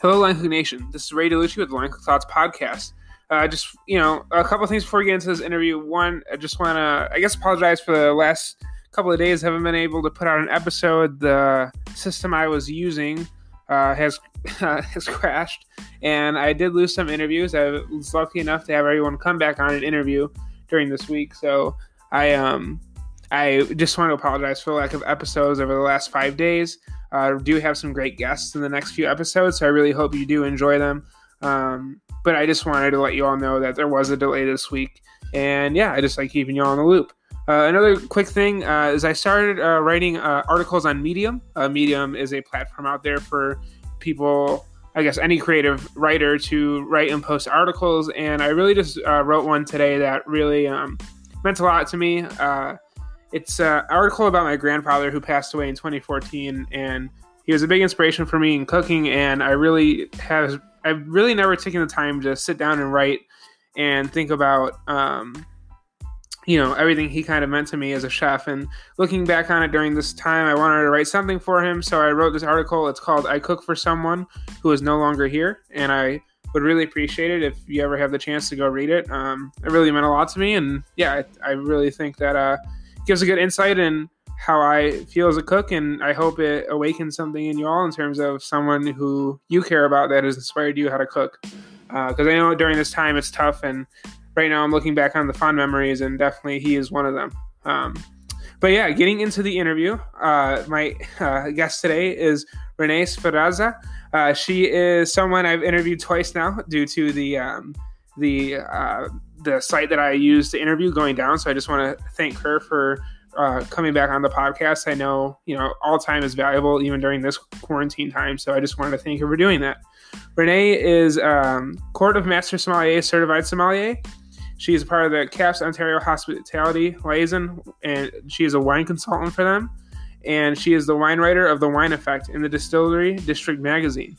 Hello, Line Cook Nation. This is Ray DeLucci with the Line Cook Thoughts podcast. Uh, just you know, a couple things before we get into this interview. One, I just want to, I guess, apologize for the last couple of days. I Haven't been able to put out an episode. The system I was using uh, has uh, has crashed, and I did lose some interviews. I was lucky enough to have everyone come back on an interview during this week, so I um I just want to apologize for lack of episodes over the last five days. Uh, do have some great guests in the next few episodes, so I really hope you do enjoy them. Um, but I just wanted to let you all know that there was a delay this week, and yeah, I just like keeping you all in the loop. Uh, another quick thing uh, is I started uh, writing uh, articles on Medium. Uh, Medium is a platform out there for people, I guess, any creative writer to write and post articles, and I really just uh, wrote one today that really um, meant a lot to me it's an article about my grandfather who passed away in 2014, and he was a big inspiration for me in cooking. And I really have I've really never taken the time to sit down and write and think about um, you know everything he kind of meant to me as a chef. And looking back on it during this time, I wanted to write something for him, so I wrote this article. It's called "I Cook for Someone Who Is No Longer Here," and I would really appreciate it if you ever have the chance to go read it. Um, it really meant a lot to me, and yeah, I, I really think that uh, gives a good insight in how I feel as a cook, and I hope it awakens something in you all in terms of someone who you care about that has inspired you how to cook. Because uh, I know during this time it's tough, and right now I'm looking back on the fond memories, and definitely he is one of them. Um, but yeah, getting into the interview, uh, my uh, guest today is Renee Sferrazza. Uh, she is someone I've interviewed twice now due to the um, the uh, the site that I use to interview going down. So I just want to thank her for uh, coming back on the podcast. I know you know all time is valuable even during this quarantine time. So I just wanted to thank her for doing that. Renee is um, Court of Master Sommelier certified sommelier. She is part of the CAPS Ontario Hospitality Liaison, and she is a wine consultant for them. And she is the wine writer of The Wine Effect in the Distillery District magazine.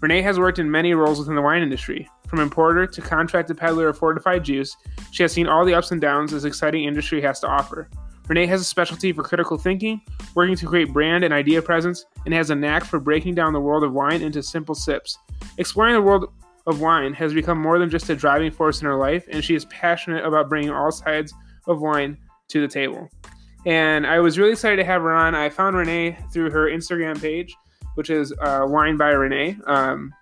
Renee has worked in many roles within the wine industry. From importer to contracted peddler of fortified juice, she has seen all the ups and downs this exciting industry has to offer. Renee has a specialty for critical thinking, working to create brand and idea presence, and has a knack for breaking down the world of wine into simple sips. Exploring the world of wine has become more than just a driving force in her life, and she is passionate about bringing all sides of wine to the table. And I was really excited to have her on. I found Renee through her Instagram page, which is uh, Wine by Renee. Um,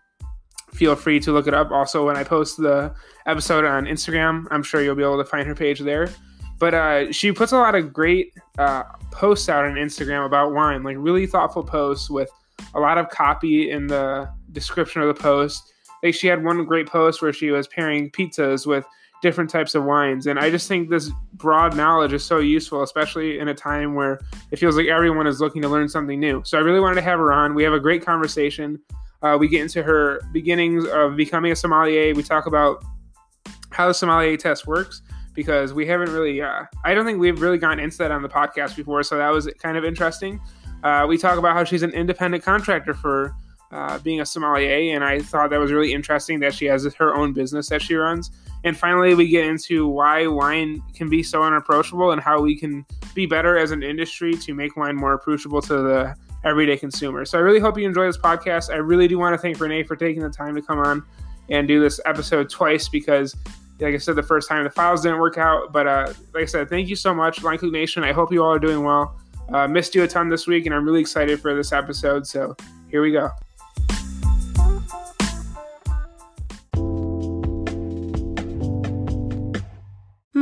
feel free to look it up. Also, when I post the episode on Instagram, I'm sure you'll be able to find her page there. But uh, she puts a lot of great uh, posts out on Instagram about wine, like really thoughtful posts with a lot of copy in the description of the post. Like she had one great post where she was pairing pizzas with different types of wines. And I just think this broad knowledge is so useful, especially in a time where it feels like everyone is looking to learn something new. So I really wanted to have her on. We have a great conversation. Uh, we get into her beginnings of becoming a sommelier. We talk about how the sommelier test works because we haven't really, uh, I don't think we've really gotten into that on the podcast before. So that was kind of interesting. Uh, we talk about how she's an independent contractor for uh, being a sommelier, and I thought that was really interesting that she has her own business that she runs. And finally, we get into why wine can be so unapproachable and how we can be better as an industry to make wine more approachable to the everyday consumer. So I really hope you enjoy this podcast. I really do want to thank Renee for taking the time to come on and do this episode twice because, like I said, the first time the files didn't work out. But uh, like I said, thank you so much, Line Nation. I hope you all are doing well. Uh, missed you a ton this week, and I'm really excited for this episode. So here we go.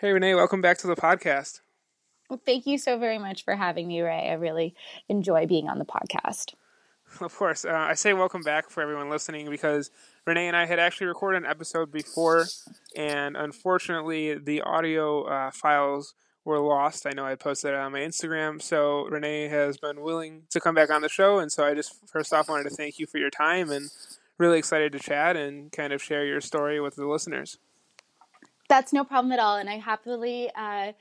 Hey, Renee, welcome back to the podcast. Well, thank you so very much for having me, Ray. I really enjoy being on the podcast. Of course. Uh, I say welcome back for everyone listening because Renee and I had actually recorded an episode before, and unfortunately, the audio uh, files were lost. I know I posted it on my Instagram. So Renee has been willing to come back on the show, and so I just first off wanted to thank you for your time and really excited to chat and kind of share your story with the listeners. That's no problem at all, and I happily uh,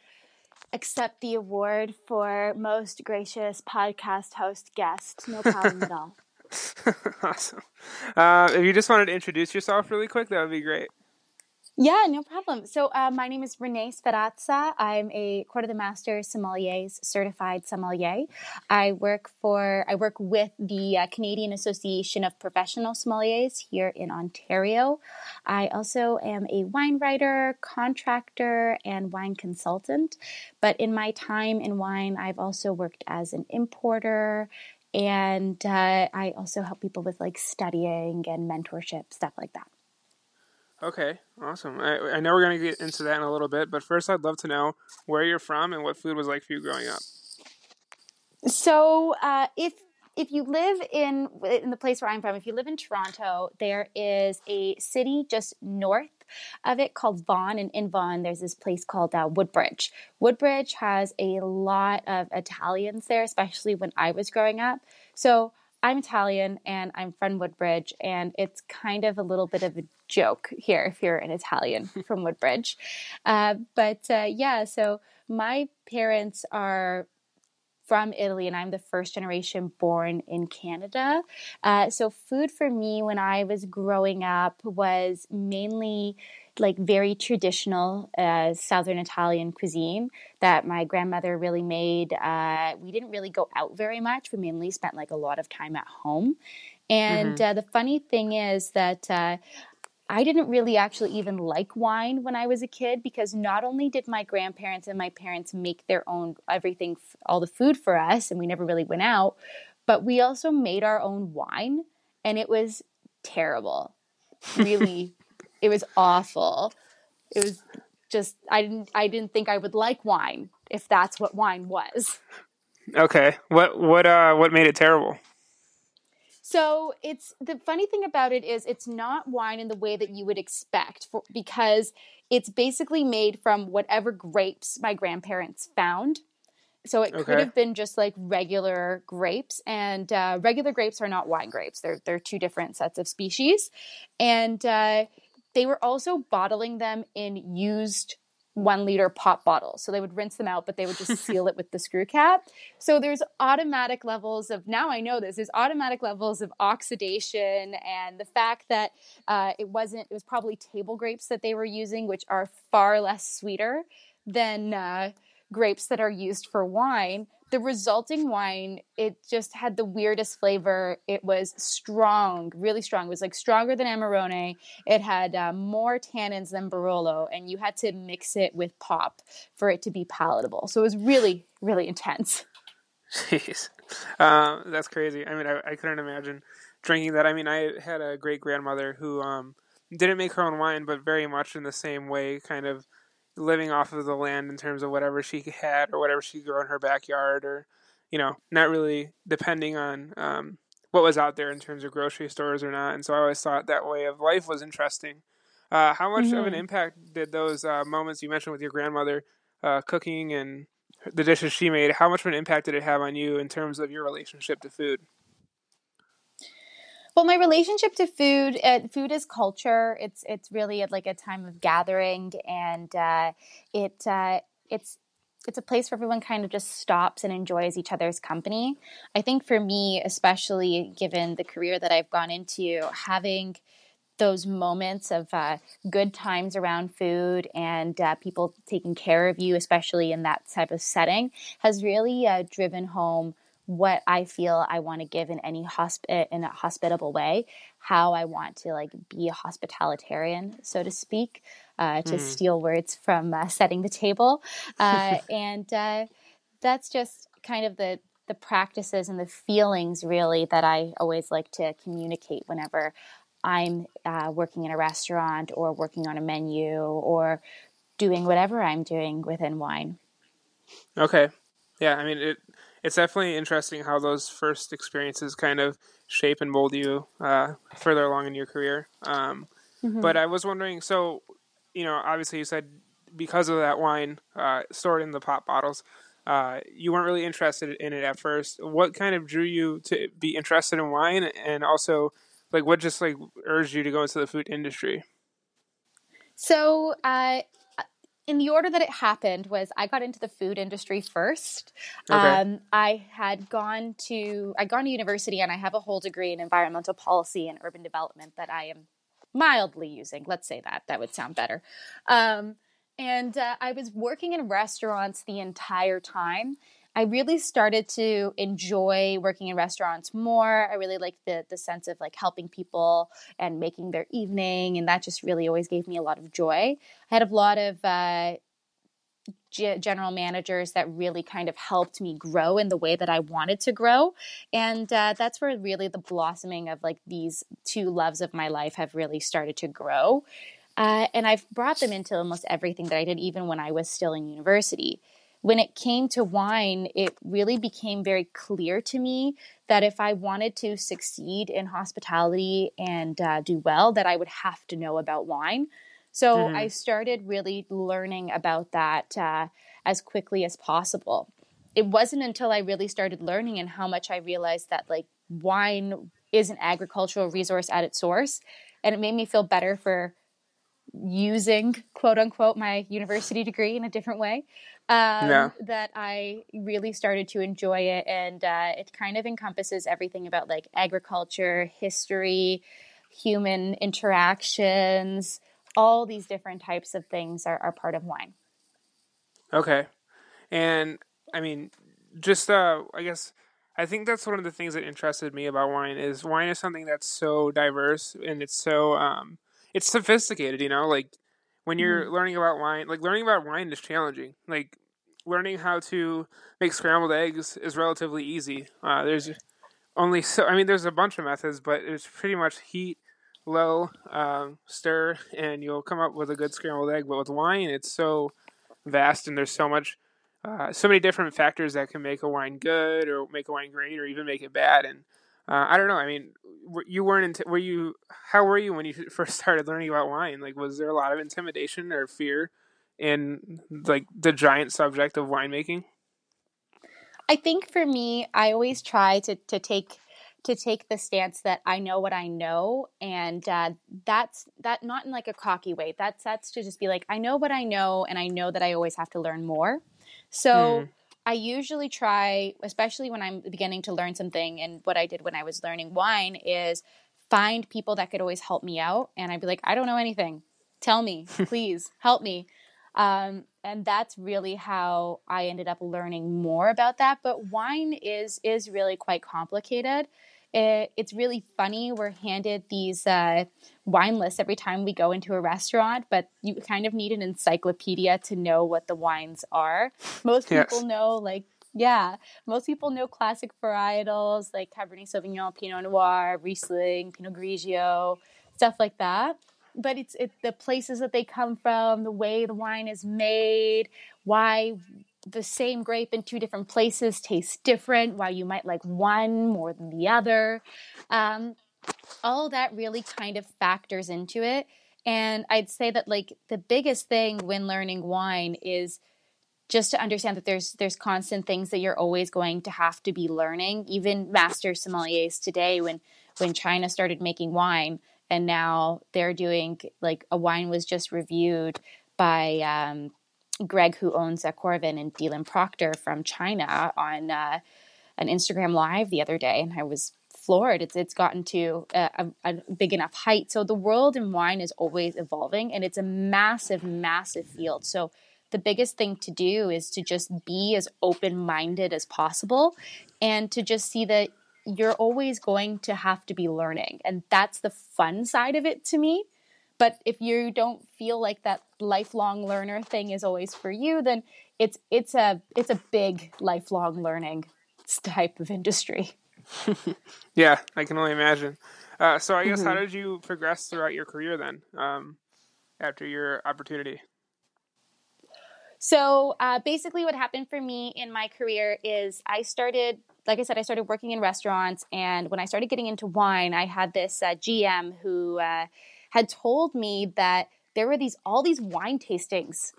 accept the award for most gracious podcast host guest. No problem at all. awesome. Uh, if you just wanted to introduce yourself really quick, that would be great. Yeah, no problem. So, uh, my name is Renee Sperazza. I'm a Court of the Master Sommeliers certified sommelier. I work for I work with the uh, Canadian Association of Professional Sommeliers here in Ontario. I also am a wine writer, contractor, and wine consultant. But in my time in wine, I've also worked as an importer. And uh, I also help people with like studying and mentorship, stuff like that. Okay, awesome. I, I know we're going to get into that in a little bit, but first I'd love to know where you're from and what food was like for you growing up. So, uh, if if you live in in the place where I'm from, if you live in Toronto, there is a city just north of it called Vaughan, and in Vaughan there's this place called uh, Woodbridge. Woodbridge has a lot of Italians there, especially when I was growing up. So I'm Italian and I'm from Woodbridge, and it's kind of a little bit of a joke here if you're an Italian from Woodbridge. Uh, but uh, yeah, so my parents are from Italy, and I'm the first generation born in Canada. Uh, so, food for me when I was growing up was mainly like very traditional uh, Southern Italian cuisine that my grandmother really made. Uh, we didn't really go out very much. We mainly spent like a lot of time at home. And mm-hmm. uh, the funny thing is that uh, I didn't really actually even like wine when I was a kid because not only did my grandparents and my parents make their own everything, all the food for us, and we never really went out, but we also made our own wine and it was terrible. Really it was awful. It was just I didn't I didn't think I would like wine if that's what wine was. Okay. What what uh what made it terrible? So it's the funny thing about it is it's not wine in the way that you would expect for, because it's basically made from whatever grapes my grandparents found. So it okay. could have been just like regular grapes, and uh, regular grapes are not wine grapes. They're they're two different sets of species, and uh, they were also bottling them in used one liter pop bottles. So they would rinse them out, but they would just seal it with the screw cap. So there's automatic levels of, now I know this, there's automatic levels of oxidation and the fact that uh, it wasn't, it was probably table grapes that they were using, which are far less sweeter than uh, grapes that are used for wine the resulting wine it just had the weirdest flavor. It was strong really strong. It was like stronger than amarone. It had uh, more tannins than barolo and you had to mix it with pop for it to be palatable. So it was really really intense. Jeez. Uh, that's crazy. I mean I, I, couldn't imagine drinking that. I mean i had a great grandmother who um, didn't make her own wine but very much in the same way kind of living off of the land in terms of whatever she had or whatever she grew in her backyard or you know not really depending on um, what was out there in terms of grocery stores or not and so i always thought that way of life was interesting uh, how much mm-hmm. of an mm-hmm. impact did those uh, moments you mentioned with your grandmother uh, cooking and the dishes she made how much of an impact did it have on you in terms of your relationship to food well, my relationship to food, uh, food is culture. It's it's really like a time of gathering, and uh, it uh, it's it's a place where everyone kind of just stops and enjoys each other's company. I think for me, especially given the career that I've gone into, having those moments of uh, good times around food and uh, people taking care of you, especially in that type of setting, has really uh, driven home what I feel I want to give in any hospi- in a hospitable way, how I want to like be a hospitalitarian, so to speak, uh, to mm. steal words from uh, setting the table, uh, and uh, that's just kind of the the practices and the feelings really that I always like to communicate whenever I'm uh, working in a restaurant or working on a menu or doing whatever I'm doing within wine. Okay. Yeah, I mean it it's definitely interesting how those first experiences kind of shape and mold you uh, further along in your career. Um, mm-hmm. But I was wondering, so you know, obviously you said because of that wine uh, stored in the pop bottles, uh, you weren't really interested in it at first. What kind of drew you to be interested in wine, and also like what just like urged you to go into the food industry? So, uh, in the order that it happened was I got into the food industry first. Okay. Um, I had gone to I gone to university and I have a whole degree in environmental policy and urban development that I am mildly using. Let's say that that would sound better. Um, and uh, I was working in restaurants the entire time. I really started to enjoy working in restaurants more. I really liked the the sense of like helping people and making their evening, and that just really always gave me a lot of joy. I had a lot of uh, g- general managers that really kind of helped me grow in the way that I wanted to grow, and uh, that's where really the blossoming of like these two loves of my life have really started to grow. Uh, and I've brought them into almost everything that I did, even when I was still in university. When it came to wine, it really became very clear to me that if I wanted to succeed in hospitality and uh, do well, that I would have to know about wine. So mm-hmm. I started really learning about that uh, as quickly as possible. It wasn't until I really started learning and how much I realized that like wine is an agricultural resource at its source, and it made me feel better for using quote unquote my university degree in a different way um, that i really started to enjoy it and uh, it kind of encompasses everything about like agriculture history human interactions. All these different types of things are, are part of wine. Okay. And i mean just uh i guess I think that's one of the things that interested me about wine is wine is something that's so diverse and it's so um, it's sophisticated, you know, like when you're mm. learning about wine, like learning about wine is challenging. Like learning how to make scrambled eggs is relatively easy. Uh, there's only so I mean there's a bunch of methods, but it's pretty much heat, low, um, stir, and you'll come up with a good scrambled egg. But with wine, it's so vast and there's so much, uh, so many different factors that can make a wine good or make a wine great or even make it bad. And uh, I don't know. I mean, you weren't. Were you? How were you when you first started learning about wine? Like, was there a lot of intimidation or fear in like the giant subject of winemaking? I think for me, I always try to to take to take the stance that I know what I know, and uh, that's that not in like a cocky way. That's that's to just be like I know what I know, and I know that I always have to learn more. So. Hmm. I usually try, especially when I'm beginning to learn something, and what I did when I was learning wine is find people that could always help me out. And I'd be like, I don't know anything. Tell me, please help me. Um, and that's really how I ended up learning more about that. But wine is is really quite complicated. It, it's really funny. We're handed these uh, wine lists every time we go into a restaurant, but you kind of need an encyclopedia to know what the wines are. Most yes. people know, like, yeah, most people know classic varietals like Cabernet Sauvignon, Pinot Noir, Riesling, Pinot Grigio, stuff like that. But it's it, the places that they come from, the way the wine is made, why the same grape in two different places tastes different, why you might like one more than the other. Um, all that really kind of factors into it. And I'd say that like the biggest thing when learning wine is just to understand that there's there's constant things that you're always going to have to be learning. Even master sommeliers today, when when China started making wine, and now they're doing like a wine was just reviewed by um, Greg, who owns uh, Corvin and Dylan Proctor from China, on uh, an Instagram live the other day, and I was floored. It's it's gotten to a, a, a, big enough height. So the world in wine is always evolving, and it's a massive, massive field. So the biggest thing to do is to just be as open minded as possible, and to just see that you're always going to have to be learning, and that's the fun side of it to me. But if you don't feel like that lifelong learner thing is always for you, then it's it's a it's a big lifelong learning type of industry. yeah, I can only imagine. Uh, so I guess mm-hmm. how did you progress throughout your career then, um, after your opportunity? So uh, basically, what happened for me in my career is I started, like I said, I started working in restaurants, and when I started getting into wine, I had this uh, GM who uh, had told me that there were these all these wine tastings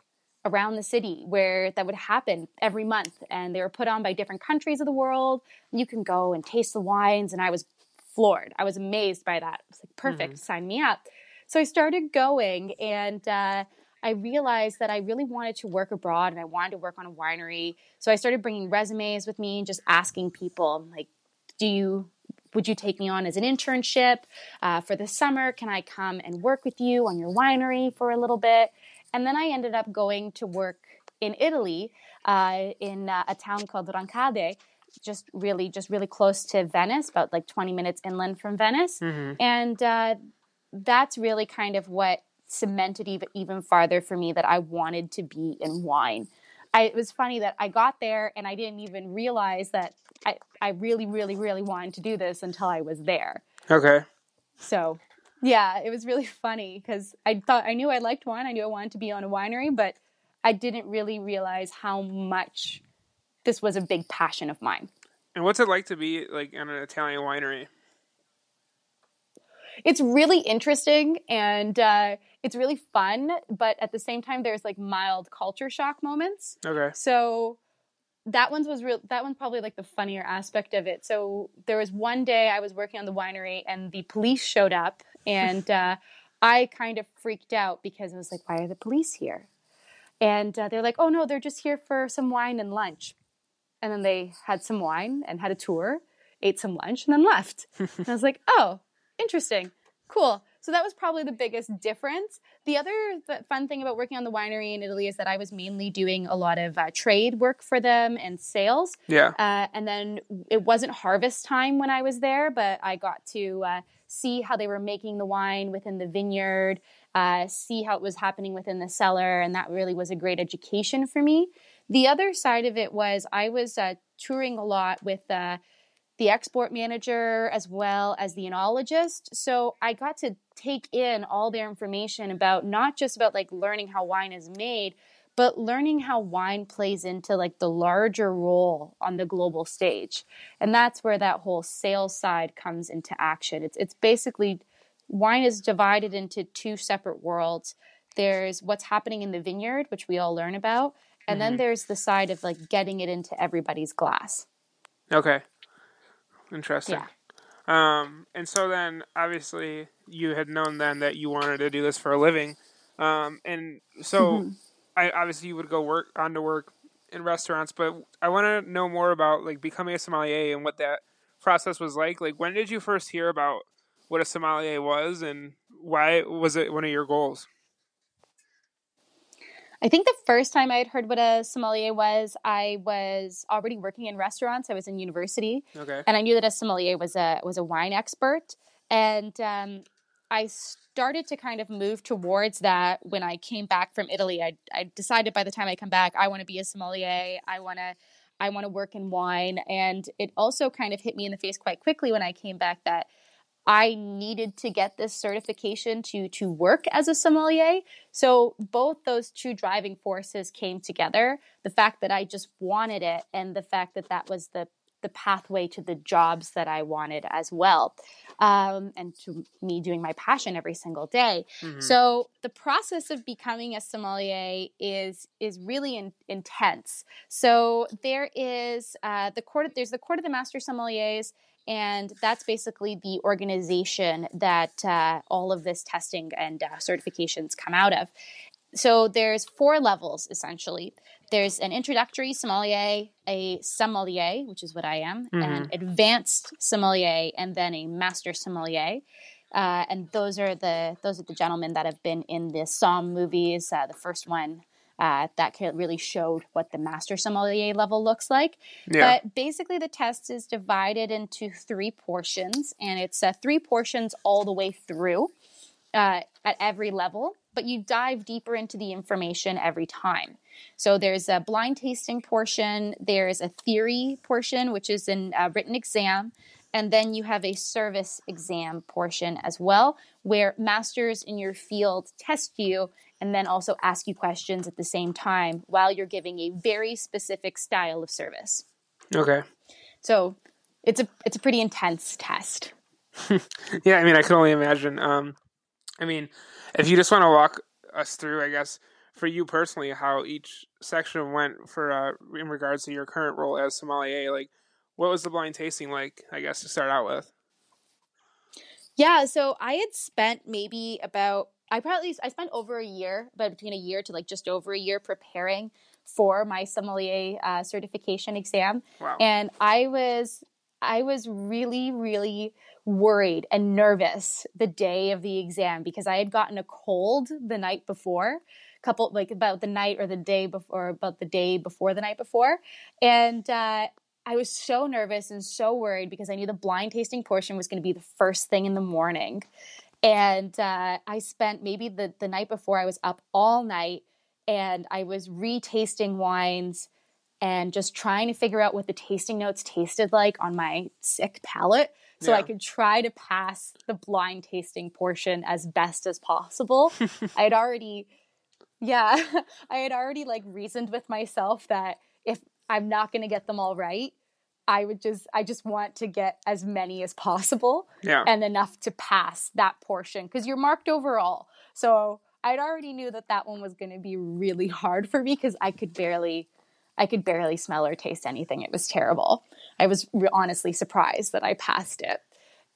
around the city where that would happen every month and they were put on by different countries of the world. You can go and taste the wines and i was floored. I was amazed by that. I was like perfect mm-hmm. sign me up. So i started going and uh, i realized that i really wanted to work abroad and i wanted to work on a winery. So i started bringing resumes with me and just asking people like do you would you take me on as an internship uh, for the summer can i come and work with you on your winery for a little bit and then I ended up going to work in Italy, uh, in uh, a town called Roncade, just really, just really close to Venice, about like 20 minutes inland from Venice. Mm-hmm. And uh, that's really kind of what cemented even, even farther for me that I wanted to be in wine. I, it was funny that I got there and I didn't even realize that I, I really, really, really wanted to do this until I was there. Okay. So yeah, it was really funny because I thought I knew I liked wine. I knew I wanted to be on a winery, but I didn't really realize how much this was a big passion of mine. And what's it like to be like in an Italian winery? It's really interesting and uh, it's really fun, but at the same time, there's like mild culture shock moments. Okay. So that one's was real that one's probably like the funnier aspect of it so there was one day i was working on the winery and the police showed up and uh, I kind of freaked out because I was like, why are the police here? And uh, they're like, oh no, they're just here for some wine and lunch. And then they had some wine and had a tour, ate some lunch, and then left. and I was like, oh, interesting, cool. So that was probably the biggest difference. The other fun thing about working on the winery in Italy is that I was mainly doing a lot of uh, trade work for them and sales. Yeah. Uh, and then it wasn't harvest time when I was there, but I got to uh, see how they were making the wine within the vineyard, uh, see how it was happening within the cellar, and that really was a great education for me. The other side of it was I was uh, touring a lot with uh, the export manager as well as the enologist. So I got to take in all their information about not just about like learning how wine is made, but learning how wine plays into like the larger role on the global stage. And that's where that whole sales side comes into action. It's it's basically wine is divided into two separate worlds. There's what's happening in the vineyard, which we all learn about, and mm-hmm. then there's the side of like getting it into everybody's glass. Okay. Interesting. Yeah. Um, and so then obviously you had known then that you wanted to do this for a living. Um, and so mm-hmm. I obviously you would go work on to work in restaurants, but I want to know more about like becoming a sommelier and what that process was like. Like when did you first hear about what a sommelier was and why was it one of your goals? I think the first time I had heard what a sommelier was, I was already working in restaurants. I was in university, okay. and I knew that a sommelier was a was a wine expert. And um, I started to kind of move towards that when I came back from Italy. I, I decided by the time I come back, I want to be a sommelier. I want to I want to work in wine, and it also kind of hit me in the face quite quickly when I came back that I needed to get this certification to to work as a sommelier. So both those two driving forces came together. The fact that I just wanted it and the fact that that was the the pathway to the jobs that I wanted as well, um, and to me doing my passion every single day. Mm-hmm. So the process of becoming a sommelier is is really in, intense. So there is uh, the court. There's the court of the master sommeliers, and that's basically the organization that uh, all of this testing and uh, certifications come out of. So there's four levels essentially. There's an introductory sommelier, a sommelier, which is what I am, mm-hmm. an advanced sommelier, and then a master sommelier. Uh, and those are the those are the gentlemen that have been in the Somm movies. Uh, the first one uh, that really showed what the master sommelier level looks like. Yeah. But basically, the test is divided into three portions, and it's uh, three portions all the way through uh, at every level. But you dive deeper into the information every time. So there's a blind tasting portion, there's a theory portion, which is a uh, written exam, and then you have a service exam portion as well, where masters in your field test you and then also ask you questions at the same time while you're giving a very specific style of service. Okay. So it's a it's a pretty intense test. yeah, I mean, I can only imagine. Um, I mean, if you just want to walk us through, I guess for you personally how each section went for uh, in regards to your current role as sommelier. Like, what was the blind tasting like? I guess to start out with. Yeah, so I had spent maybe about I probably I spent over a year, but between a year to like just over a year preparing for my sommelier uh, certification exam, Wow. and I was I was really really worried and nervous the day of the exam because I had gotten a cold the night before, couple like about the night or the day before, about the day before the night before, and uh, I was so nervous and so worried because I knew the blind tasting portion was going to be the first thing in the morning. And uh, I spent maybe the, the night before, I was up all night and I was retasting wines and just trying to figure out what the tasting notes tasted like on my sick palate so I could try to pass the blind tasting portion as best as possible. I had already, yeah, I had already like reasoned with myself that if I'm not going to get them all right, I would just, I just want to get as many as possible Yeah. and enough to pass that portion because you're marked overall. So I'd already knew that that one was going to be really hard for me because I could barely, I could barely smell or taste anything. It was terrible. I was honestly surprised that I passed it.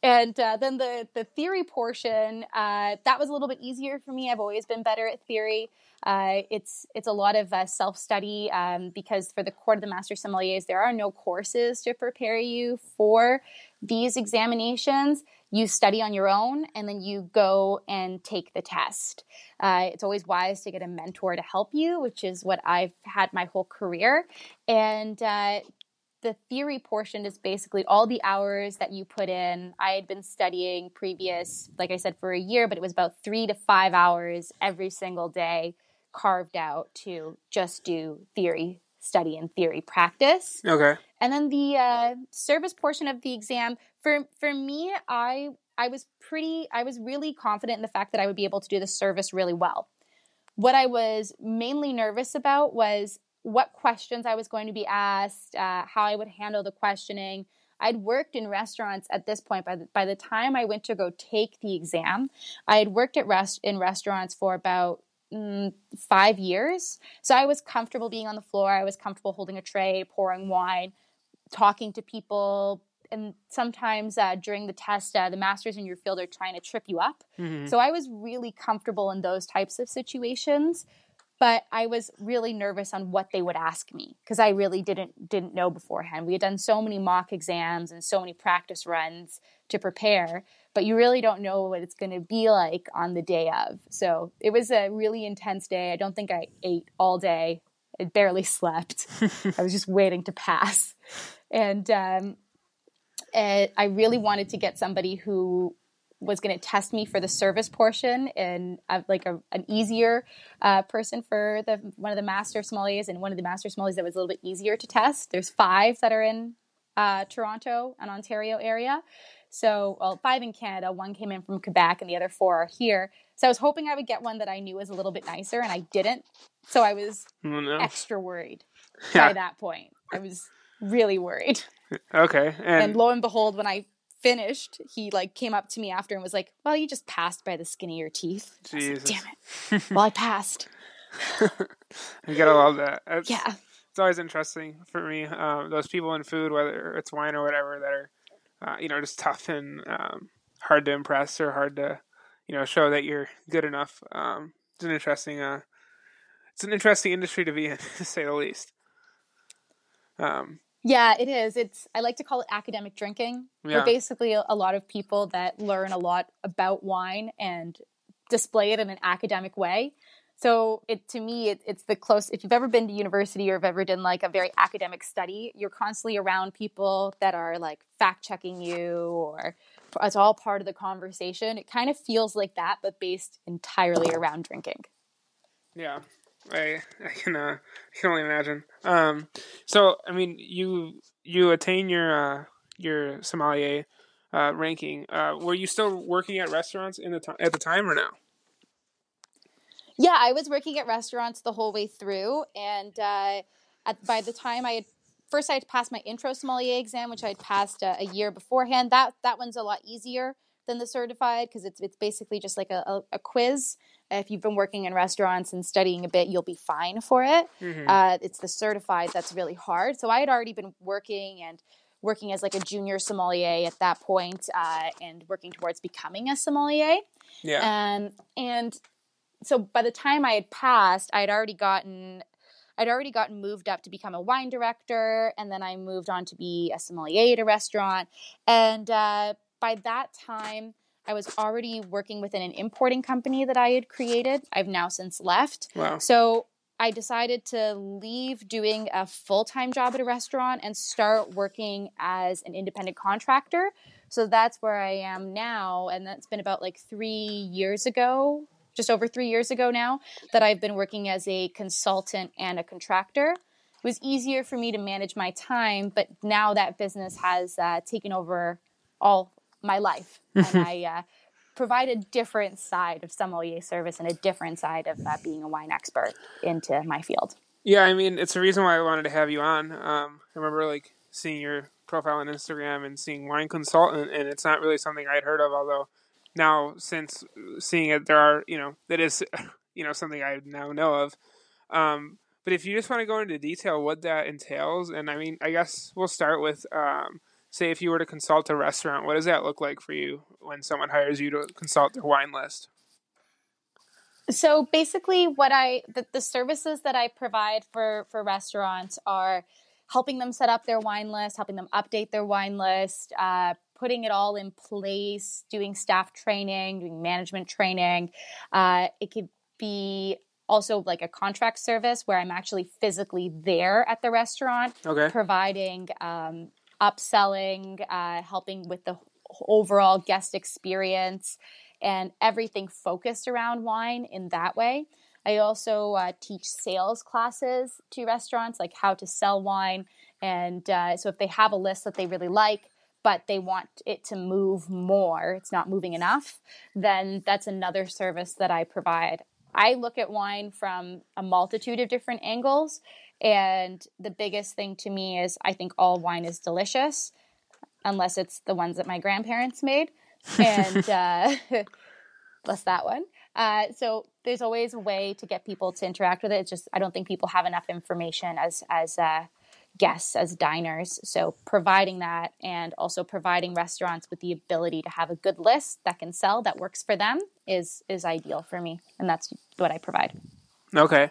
And uh, then the the theory portion uh, that was a little bit easier for me. I've always been better at theory. Uh, it's it's a lot of uh, self study um, because for the court of the master sommeliers there are no courses to prepare you for these examinations. You study on your own and then you go and take the test. Uh, it's always wise to get a mentor to help you, which is what I've had my whole career. And uh, the theory portion is basically all the hours that you put in. I had been studying previous, like I said, for a year, but it was about three to five hours every single day carved out to just do theory study and theory practice. Okay. And then the uh, service portion of the exam for for me, I I was pretty I was really confident in the fact that I would be able to do the service really well. What I was mainly nervous about was what questions I was going to be asked, uh, how I would handle the questioning. I'd worked in restaurants at this point. By the, by the time I went to go take the exam, I had worked at rest in restaurants for about mm, five years. So I was comfortable being on the floor. I was comfortable holding a tray, pouring wine, talking to people. And sometimes uh, during the test, uh, the masters in your field are trying to trip you up. Mhm. So I was really comfortable in those types of situations. But I was really nervous on what they would ask me because I really didn't didn't know beforehand. We had done so many mock exams and so many practice runs to prepare, but you really don't know what it's going to be like on the day of. So it was a really intense day. I don't think I ate all day. I barely slept. I was just waiting to pass, and um, and I really wanted to get somebody who was going to test me for the service portion and uh, like a, an easier uh, person for the one of the master sommeliers and one of the master sommeliers that was a little bit easier to test. There's five that are in uh, Toronto and Ontario area. So, well, five in Canada. One came in from Quebec, and the other four are here. So, I was hoping I would get one that I knew was a little bit nicer, and I didn't. So, I was Oh, no. extra worried Yeah. by that point. I was really worried. Okay. And And, lo and behold, when I finished, he like came up to me after and was like, "Well, you just passed by the skin of your teeth." Was like, Jesus. Damn it! Well, I passed. you gotta love that. It's, Yeah, It's always interesting for me. Um, those people in food, whether it's wine or whatever, that are, uh, you know, just tough and um, hard to impress or hard to, you know, show that you're good enough. Um, it's an interesting, uh, it's an interesting industry to be in, to say the least. Um, yeah, it is. It's I like to call it academic drinking. Yeah. We're basically a, a lot of people that learn a lot about wine and display it in an academic way. So it to me, it, it's the close. If you've ever been to university or have ever done like a very academic study, you're constantly around people that are like fact checking you, or it's all part of the conversation. It kind of feels like that, but based entirely around drinking. Yeah, I I can uh, I can only imagine. Um, so I mean, you you attain your uh, your sommelier uh, ranking. Uh, were you still working at restaurants in the time at the time or no? Yeah, I was working at restaurants the whole way through, and uh, at, by the time I had first I had passed my intro sommelier exam, which I had passed uh, a year beforehand. That that one's a lot easier than the certified because it's it's basically just like a, a, quiz. If you've been working in restaurants and studying a bit, you'll be fine for it. Mm-hmm. Uh, it's the certified that's really hard. So I had already been working and working as like a junior sommelier at that point, uh, and working towards becoming a sommelier. Yeah. And and so by the time I had passed, I had already gotten I'd already gotten moved up to become a wine director, and then I moved on to be a sommelier at a restaurant. And uh, by that time, I was already working within an importing company that I had created. I've now since left. Wow. So I decided to leave doing a full time job at a restaurant and start working as an independent contractor. So that's where I am now. And that's been about like three years ago just over three years ago now that I've been working as a consultant and a contractor. It was easier for me to manage my time, but now that business has uh, taken over all my life, and I uh, provide a different side of sommelier service and a different side of uh, being a wine expert into my field. Yeah, I mean, it's the reason why I wanted to have you on. Um, I remember like seeing your profile on Instagram and seeing wine consultant, and it's not really something I'd heard of, although now since seeing it there are you know that is you know something i now know of um, but if you just want to go into detail what that entails and i mean i guess we'll start with um, say if you were to consult a restaurant what does that look like for you when someone hires you to consult their wine list so basically what i the, the services that i provide for for restaurants are helping them set up their wine list helping them update their wine list uh, putting it all in place, doing staff training, doing management training. Uh, it could be also like a contract service where I'm actually physically there at the restaurant, okay. providing um, upselling, uh, helping with the overall guest experience, and everything focused around wine in that way. I also uh, teach sales classes to restaurants, like how to sell wine. And uh, so if they have a list that they really like, but they want it to move more, it's not moving enough, then that's another service that I provide. I look at wine from a multitude of different angles. And the biggest thing to me is I think all wine is delicious, unless it's the ones that my grandparents made. And uh, plus that one. Uh, so there's always a way to get people to interact with it. It's just I don't think people have enough information as as uh, guests as diners. So providing that and also providing restaurants with the ability to have a good list that can sell that works for them is is ideal for me, and that's what I provide. Okay.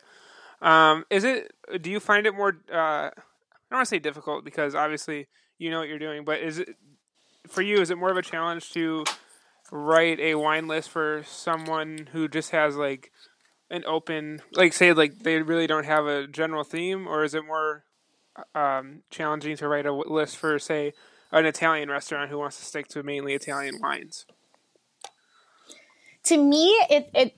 Um, is it? Do you find it more? Uh, I don't want to say difficult because obviously you know what you're doing, but is it for you? Is it more of a challenge to write a wine list for someone who just has like an open, like say, like they really don't have a general theme, or is it more um, challenging to write a list for, say, an Italian restaurant who wants to stick to mainly Italian wines? To me, it it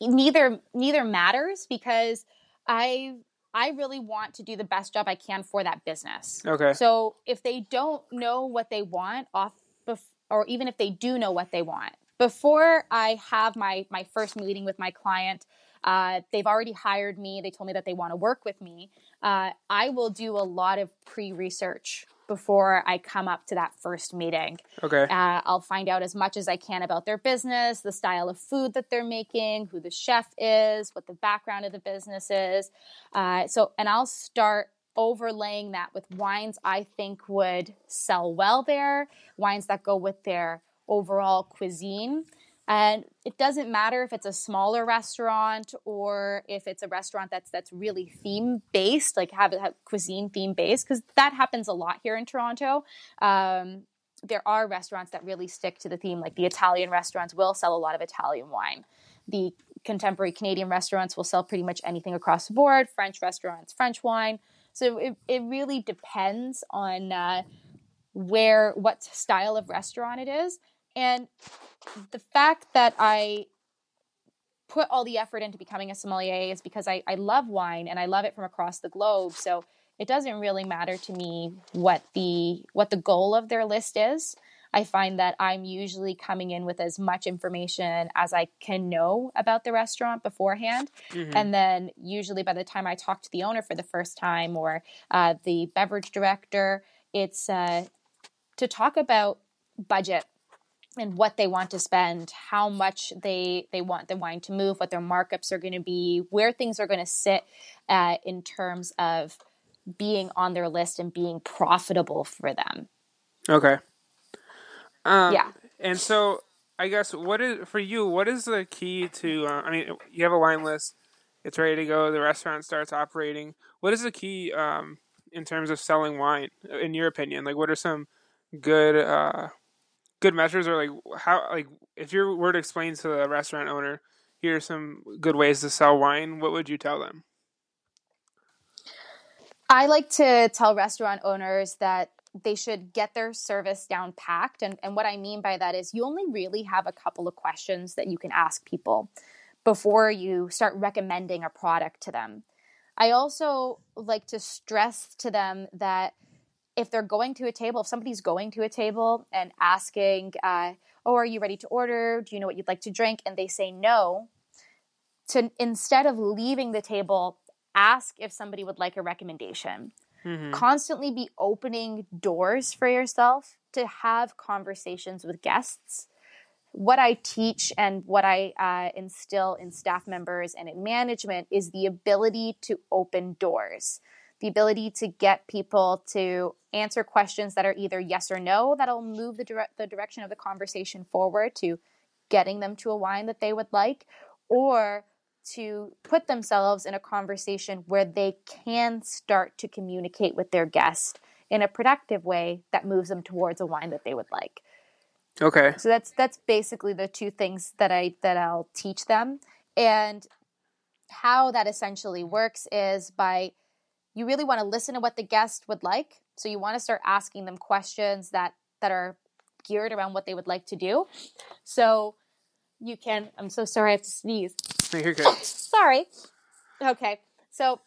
neither neither matters because I I really want to do the best job I can for that business. Okay. So if they don't know what they want off, bef- or even if they do know what they want, before I have my my first meeting with my client, uh, they've already hired me. They told me that they want to work with me. Uh, I will do a lot of pre research before I come up to that first meeting. Okay. Uh, I'll find out as much as I can about their business, the style of food that they're making, who the chef is, what the background of the business is. Uh, so, and I'll start overlaying that with wines I think would sell well there, wines that go with their overall cuisine. And it doesn't matter if it's a smaller restaurant or if it's a restaurant that's that's really theme based, like have, have cuisine theme based, because that happens a lot here in Toronto. Um, there are restaurants that really stick to the theme, like the Italian restaurants will sell a lot of Italian wine. The contemporary Canadian restaurants will sell pretty much anything across the board. French restaurants, French wine. So it, it really depends on uh, where, what style of restaurant it is. And the fact that I put all the effort into becoming a sommelier is because I, I love wine and I love it from across the globe. So it doesn't really matter to me what the what the goal of their list is. I find that I'm usually coming in with as much information as I can know about the restaurant beforehand. Mm-hmm. And then, usually, by the time I talk to the owner for the first time or uh, the beverage director, it's uh, to talk about budget and what they want to spend, how much they they want the wine to move, what their markups are going to be, where things are going to sit uh, in terms of being on their list and being profitable for them. Okay. Um, Yeah. And so, I guess what is for you? What is the key to? Uh, I mean, you have a wine list. It's ready to go. The restaurant starts operating. What is the key um, in terms of selling wine, in your opinion? Like, what are some good uh, good measures, or like how like if you were to explain to the restaurant owner, here are some good ways to sell wine. What would you tell them? I like to tell restaurant owners that they should get their service down packed. And, and what I mean by that is you only really have a couple of questions that you can ask people before you start recommending a product to them. I also like to stress to them that if they're going to a table, if somebody's going to a table and asking, uh, Oh, are you ready to order? Do you know what you'd like to drink? And they say no, to instead of leaving the table, ask if somebody would like a recommendation Mm-hmm. constantly be opening doors for yourself to have conversations with guests. What I teach and what I uh, instill in staff members and in management is the ability to open doors, the ability to get people to answer questions that are either yes or no, that'll move the, dire- the direction of the conversation forward to getting them to a wine that they would like, or to put themselves in a conversation where they can start to communicate with their guest in a productive way that moves them towards a wine that they would like. Okay. So that's that's basically the two things that I that I'll teach them and how that essentially works is by you really want to listen to what the guest would like. So you want to start asking them questions that that are geared around what they would like to do. So you can I'm so sorry I have to sneeze. No, You're good. Sorry. Okay. So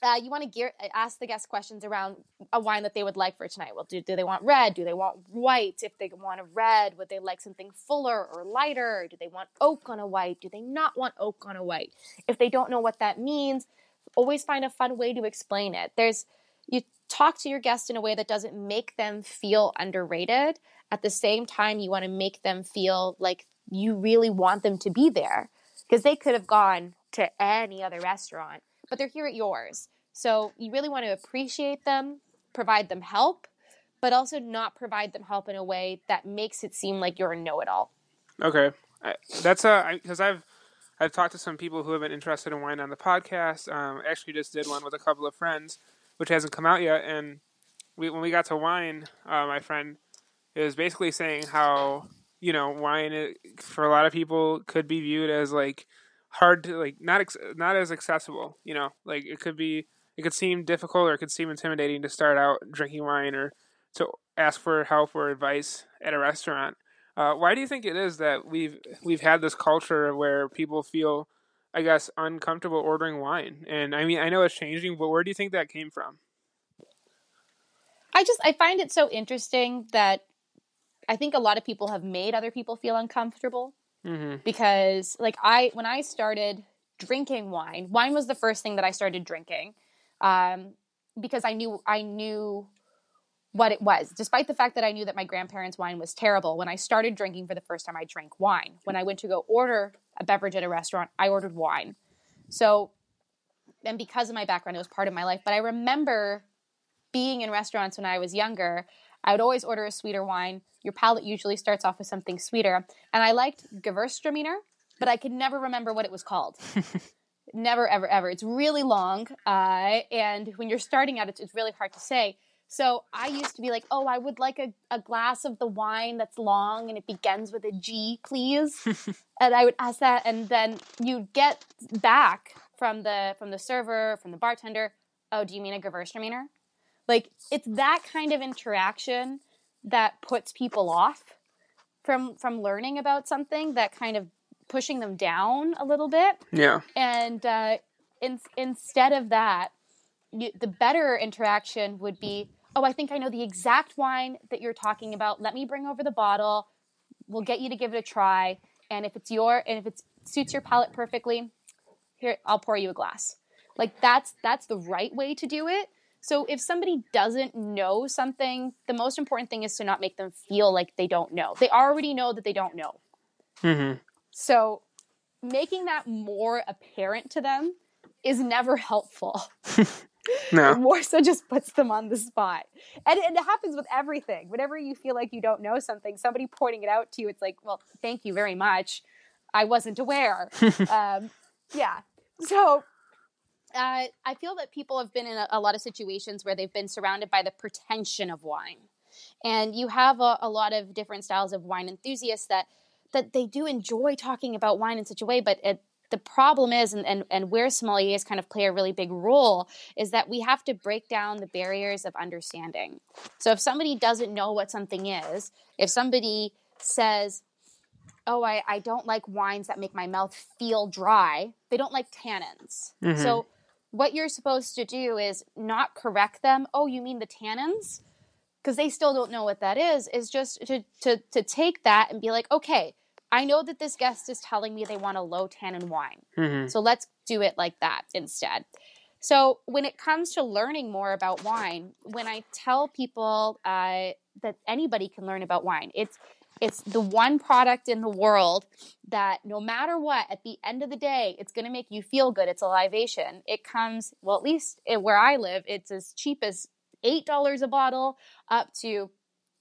uh, you want to gear ask the guest questions around a wine that they would like for tonight. Well, do, do they want red? Do they want white? If they want a red, would they like something fuller or lighter? Do they want oak on a white? Do they not want oak on a white? If they don't know what that means, always find a fun way to explain it. There's you talk to your guest in a way that doesn't make them feel underrated. At the same time, you want to make them feel like you really want them to be there because they could have gone to any other restaurant, but they're here at yours. So you really want to appreciate them, provide them help, but also not provide them help in a way that makes it seem like you're a know-it-all. Okay, I, that's a because I've I've talked to some people who have been interested in wine on the podcast. Um, actually just did one with a couple of friends, which hasn't come out yet. And we when we got to wine, uh, my friend is basically saying how you know wine for a lot of people could be viewed as like hard to like not ex- not as accessible. You know, like it could be it could seem difficult or it could seem intimidating to start out drinking wine or to ask for help or advice at a restaurant. Uh, why do you think it is that we've we've had this culture where people feel, I guess, uncomfortable ordering wine? And I mean, I know it's changing, but where do you think that came from? I just I find it so interesting that I think a lot of people have made other people feel uncomfortable Mm-hmm. because like I when I started drinking wine, wine was the first thing that I started drinking. Um, because I knew I knew what it was. Despite the fact that I knew that my grandparents' wine was terrible, when I started drinking for the first time I drank wine. When I went to go order a beverage at a restaurant, I ordered wine. So and because of my background, it was part of my life. But I remember being in restaurants when I was younger, I would always order a sweeter wine. Your palate usually starts off with something sweeter. And I liked Gewürztraminer, but I could never remember what it was called. never, ever, ever. It's really long. Uh, and when you're starting out, it's, it's really hard to say. So I used to be like, oh, I would like a, a glass of the wine that's long and it begins with a G, please. and I would ask that, and then you'd get back from the from the server, from the bartender, oh, do you mean a Gewürztraminer? Like it's that kind of interaction that puts people off from from learning about something that kind of pushing them down a little bit Yeah. and uh, in, instead of that you, the better interaction would be oh i think i know the exact wine that you're talking about let me bring over the bottle we'll get you to give it a try and if it's your and if it suits your palate perfectly here i'll pour you a glass like that's that's the right way to do it So if somebody doesn't know something, the most important thing is to not make them feel like they don't know. They already know that they don't know. Mm-hmm. So making that more apparent to them is never helpful. No. More so just puts them on the spot. And, and it happens with everything. Whenever you feel like you don't know something, somebody pointing it out to you, it's like, well, thank you very much. I wasn't aware. um, yeah. So uh, I feel that people have been in a, a, lot of situations where they've been surrounded by the pretension of wine. And you have a, a lot of different styles of wine enthusiasts that that they do enjoy talking about wine in such a way, but it, the problem is, and, and, and where sommeliers kind of play a really big role, is that we have to break down the barriers of understanding. So if somebody doesn't know what something is, if somebody says, oh, I, I don't like wines that make my mouth feel dry, they don't like tannins. Mm-hmm. So what you're supposed to do is not correct them. Oh, you mean the tannins? Because they still don't know what that is, is just to, to, to take that and be like, okay, I know that this guest is telling me they want a low tannin wine. Mm-hmm. So let's do it like that instead. So when it comes to learning more about wine, when I tell people uh, that anybody can learn about wine, it's it's the one product in the world that no matter what, at the end of the day, it's going to make you feel good. It's a libation. It comes, well, at least where I live, it's as cheap as $8 a bottle up to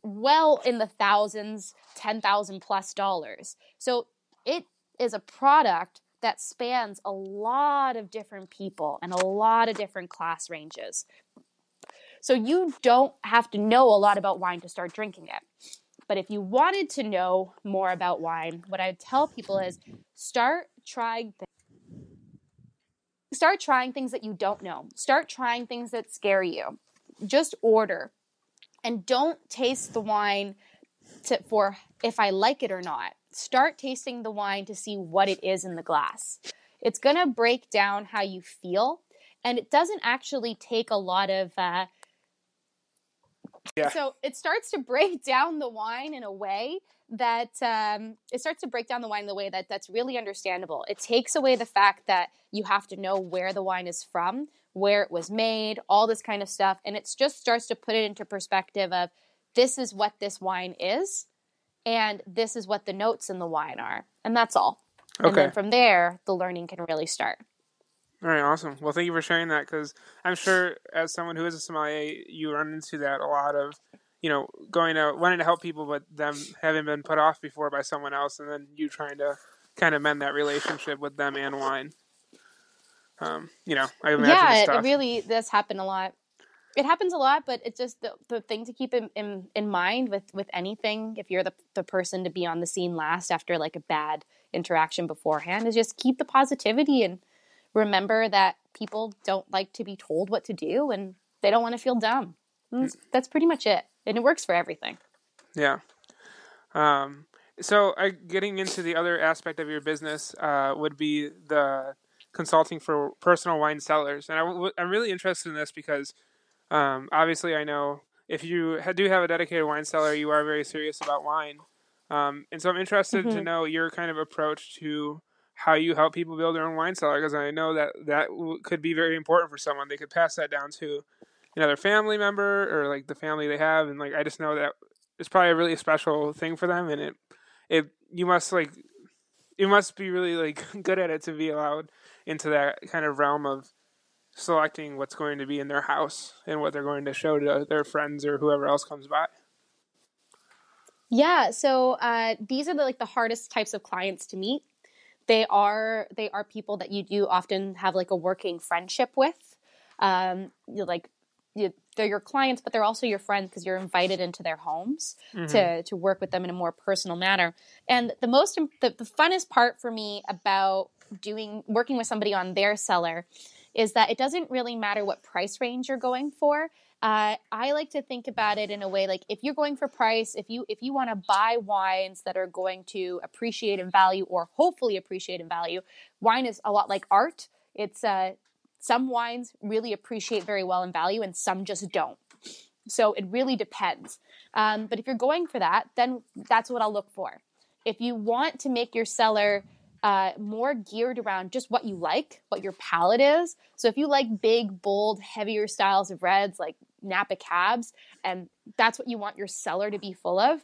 well in the thousands, 10,000 plus dollars. So it is a product that spans a lot of different people and a lot of different class ranges. So you don't have to know a lot about wine to start drinking it. But if you wanted to know more about wine, what I would tell people is start trying th- start trying things that you don't know. Start trying things that scare you. Just order and don't taste the wine to, for if I like it or not. Start tasting the wine to see what it is in the glass. It's going to break down how you feel, and it doesn't actually take a lot of. Uh, yeah. So it starts to break down the wine in a way that um, it starts to break down the wine in the way that that's really understandable. It takes away the fact that you have to know where the wine is from, where it was made, all this kind of stuff. And it just starts to put it into perspective of this is what this wine is, and this is what the notes in the wine are. And that's all. Okay. And then from there, the learning can really start. All right, awesome. Well, thank you for sharing that because I'm sure as someone who is a sommelier, you run into that a lot of, you know, going out, wanting to help people, but them having been put off before by someone else, and then you trying to kind of mend that relationship with them and wine. Um, you know, I imagine yeah, it really does happen a lot. It happens a lot, but it's just the, the thing to keep in, in, in mind with, with anything. If you're the, the person to be on the scene last after like a bad interaction beforehand, is just keep the positivity and remember that people don't like to be told what to do and they don't want to feel dumb. That's, mm, that's pretty much it, and it works for everything. Yeah. Um, so, uh, getting into the other aspect of your business uh, would be the consulting for personal wine cellars, and i w- I'm really interested in this because um, obviously I know if you do have a dedicated wine cellar, you are very serious about wine, um, and so I'm interested mm-hmm. to know your kind of approach to how you help people build their own wine cellar because I know that that w- could be very important for someone. They could pass that down to another family member or like the family they have, and like I just know that it's probably a really special thing for them, and it it you must like you must be really like good at it to be allowed into that kind of realm of selecting what's going to be in their house and what they're going to show to their friends or whoever else comes by. Yeah, so uh, these are the, like the hardest types of clients to meet. They are they are people that you do often have like a working friendship with. Um, you like you, they're your clients, but they're also your friends because you're invited into their homes mm-hmm. to to work with them in a more personal manner. And the most the, the funnest part for me about doing working with somebody on their cellar is that it doesn't really matter what price range you're going for. Uh, I like to think about it in a way like if you're going for price, if you if you want to buy wines that are going to appreciate in value or hopefully appreciate in value, wine is a lot like art. It's uh, some wines really appreciate very well in value, and some just don't. So it really depends. Um, but if you're going for that, then that's what I'll look for. If you want to make your cellar uh, more geared around just what you like, what your palate is. So if you like big, bold, heavier styles of reds like Napa Cabs, and that's what you want your cellar to be full of,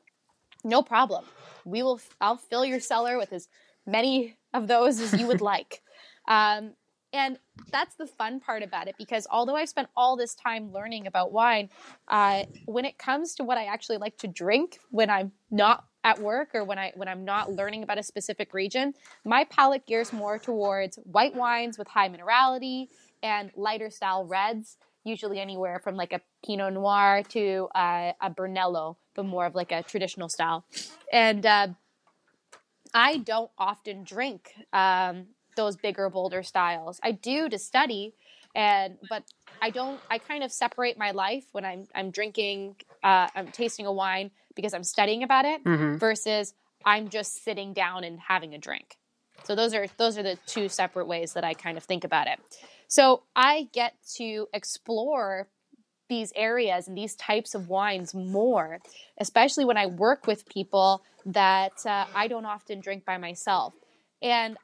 no problem. We will. I'll fill your cellar with as many of those as you would like. Um, and that's the fun part about it because although I've spent all this time learning about wine, uh, when it comes to what I actually like to drink when I'm not at work or when I when I'm not learning about a specific region, my palate gears more towards white wines with high minerality and lighter style reds, usually anywhere from like a Pinot Noir to uh, a Brunello, but more of like a traditional style. And uh, I don't often drink um, those bigger, bolder styles. I do to study, and but I don't. I kind of separate my life when I'm I'm drinking, uh, I'm tasting a wine because I'm studying about it Mhm. versus I'm just sitting down and having a drink. So those are those are the two separate ways that I kind of think about it. So I get to explore these areas and these types of wines more, especially when I work with people that uh, I don't often drink by myself. And